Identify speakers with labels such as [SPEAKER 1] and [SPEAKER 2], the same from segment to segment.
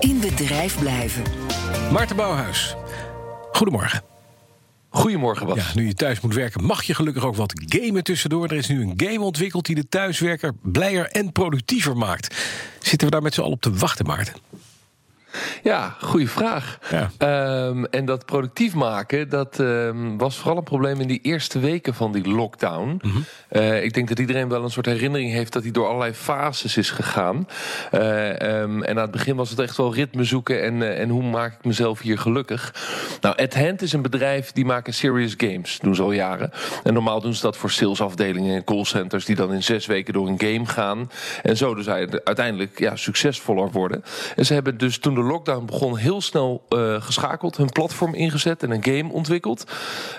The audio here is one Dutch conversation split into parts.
[SPEAKER 1] In bedrijf blijven.
[SPEAKER 2] Maarten Bouwhuis, goedemorgen.
[SPEAKER 3] Goedemorgen, Bas.
[SPEAKER 2] Ja, nu je thuis moet werken, mag je gelukkig ook wat gamen tussendoor. Er is nu een game ontwikkeld die de thuiswerker blijer en productiever maakt. Zitten we daar met z'n allen op te wachten, Maarten?
[SPEAKER 3] Ja, goede vraag.
[SPEAKER 2] Ja.
[SPEAKER 3] Ehm, en dat productief maken, dat ehm, was vooral een probleem in die eerste weken van die lockdown.
[SPEAKER 2] Mhm.
[SPEAKER 3] Eh, ik denk dat iedereen wel een soort herinnering heeft dat hij door allerlei fases is gegaan. Eh, ehm, en aan het begin was het echt wel ritme zoeken en, eh, en hoe maak ik mezelf hier gelukkig. Nou, At Hand is een bedrijf die maken serious games, doen ze al jaren. En normaal doen ze dat voor salesafdelingen en callcenters die dan in zes weken door een game gaan. En zo dus uiteindelijk ja, succesvoller worden. En ze hebben dus toen de lockdown begon heel snel uh, geschakeld, hun platform ingezet en een game ontwikkeld.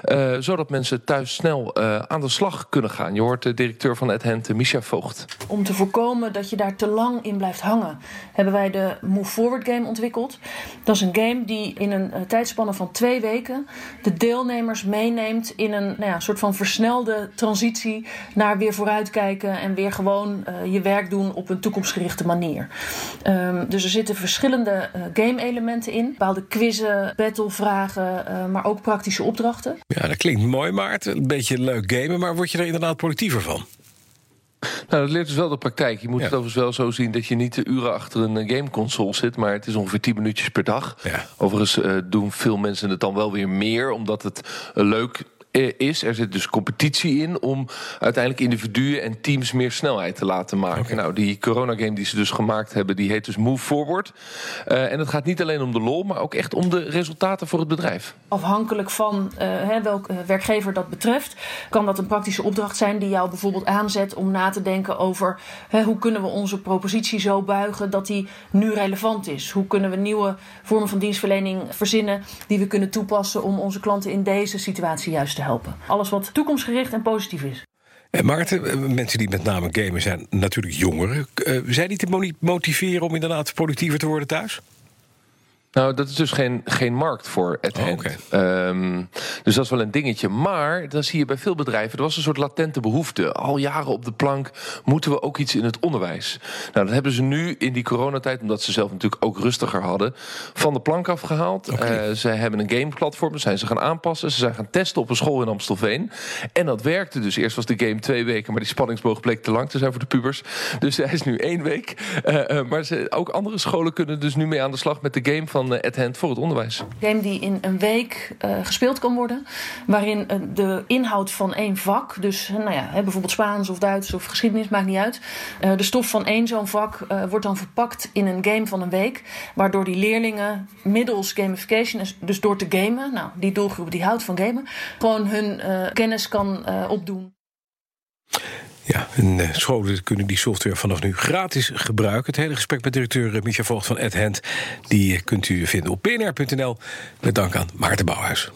[SPEAKER 3] Uh, zodat mensen thuis snel uh, aan de slag kunnen gaan. Je hoort de directeur van AdHand, Misha Voogd.
[SPEAKER 4] Om te voorkomen dat je daar te lang in blijft hangen, hebben wij de Move Forward game ontwikkeld. Dat is een game die in een tijdspanne van twee weken de deelnemers meeneemt in een nou ja, soort van versnelde transitie naar weer vooruitkijken en weer gewoon je werk doen op een toekomstgerichte manier. Um, dus er zitten verschillende game-elementen in. Bepaalde quizzen, battlevragen, uh, maar ook praktische opdrachten.
[SPEAKER 2] Ja, dat klinkt mooi, Maarten. Een beetje leuk gamen, maar word je er inderdaad productiever van?
[SPEAKER 3] Nou, dat leert dus wel de praktijk. Je moet ja. het overigens wel zo zien dat je niet de uren achter een gameconsole zit, maar het is ongeveer 10 minuutjes per dag.
[SPEAKER 2] Ja.
[SPEAKER 3] Overigens uh, doen veel mensen het dan wel weer meer, omdat het uh, leuk is. Er zit dus competitie in om uiteindelijk individuen en teams meer snelheid te laten maken.
[SPEAKER 2] Okay.
[SPEAKER 3] Nou, die coronagame die ze dus gemaakt hebben, die heet dus Move Forward. Uh, en het gaat niet alleen om de lol, maar ook echt om de resultaten voor het bedrijf.
[SPEAKER 4] Afhankelijk van uh, welke werkgever dat betreft, kan dat een praktische opdracht zijn die jou bijvoorbeeld aanzet om na te denken over hè, hoe kunnen we onze propositie zo buigen dat die nu relevant is. Hoe kunnen we nieuwe vormen van dienstverlening verzinnen die we kunnen toepassen om onze klanten in deze situatie juist helpen. Alles wat toekomstgericht en positief is.
[SPEAKER 2] En Maarten, mensen die met name gamen zijn natuurlijk jongeren. Uh, zijn die te motiveren om inderdaad productiever te worden thuis?
[SPEAKER 3] Nou, dat is dus geen, geen markt voor het
[SPEAKER 2] oh,
[SPEAKER 3] okay. um, Dus dat is wel een dingetje. Maar dan zie je bij veel bedrijven, er was een soort latente behoefte. Al jaren op de plank moeten we ook iets in het onderwijs. Nou, dat hebben ze nu in die coronatijd, omdat ze zelf natuurlijk ook rustiger hadden, van de plank afgehaald.
[SPEAKER 2] Okay.
[SPEAKER 3] Uh, zij hebben een gameplatform, zijn ze gaan aanpassen. Ze zijn gaan testen op een school in Amstelveen. En dat werkte dus. Eerst was de game twee weken, maar die spanningsboog bleek te lang te zijn voor de pubers. Dus hij is nu één week. Uh, uh, maar ze, ook andere scholen kunnen dus nu mee aan de slag met de game van van At Hand voor het onderwijs.
[SPEAKER 4] Een game die in een week uh, gespeeld kan worden. Waarin uh, de inhoud van één vak, dus nou ja, bijvoorbeeld Spaans of Duits of geschiedenis, maakt niet uit. De stof van één zo'n vak wordt dan verpakt in een game van een week. Waardoor die leerlingen middels gamification, dus door te gamen, nou die doelgroep die houdt van gamen, gewoon hun kennis kan opdoen.
[SPEAKER 2] Ja, en uh, scholen kunnen die software vanaf nu gratis gebruiken. Het hele gesprek met directeur uh, Micha Voogd van AdHand... die kunt u vinden op pnr.nl. Met dank aan Maarten Bouwhuis.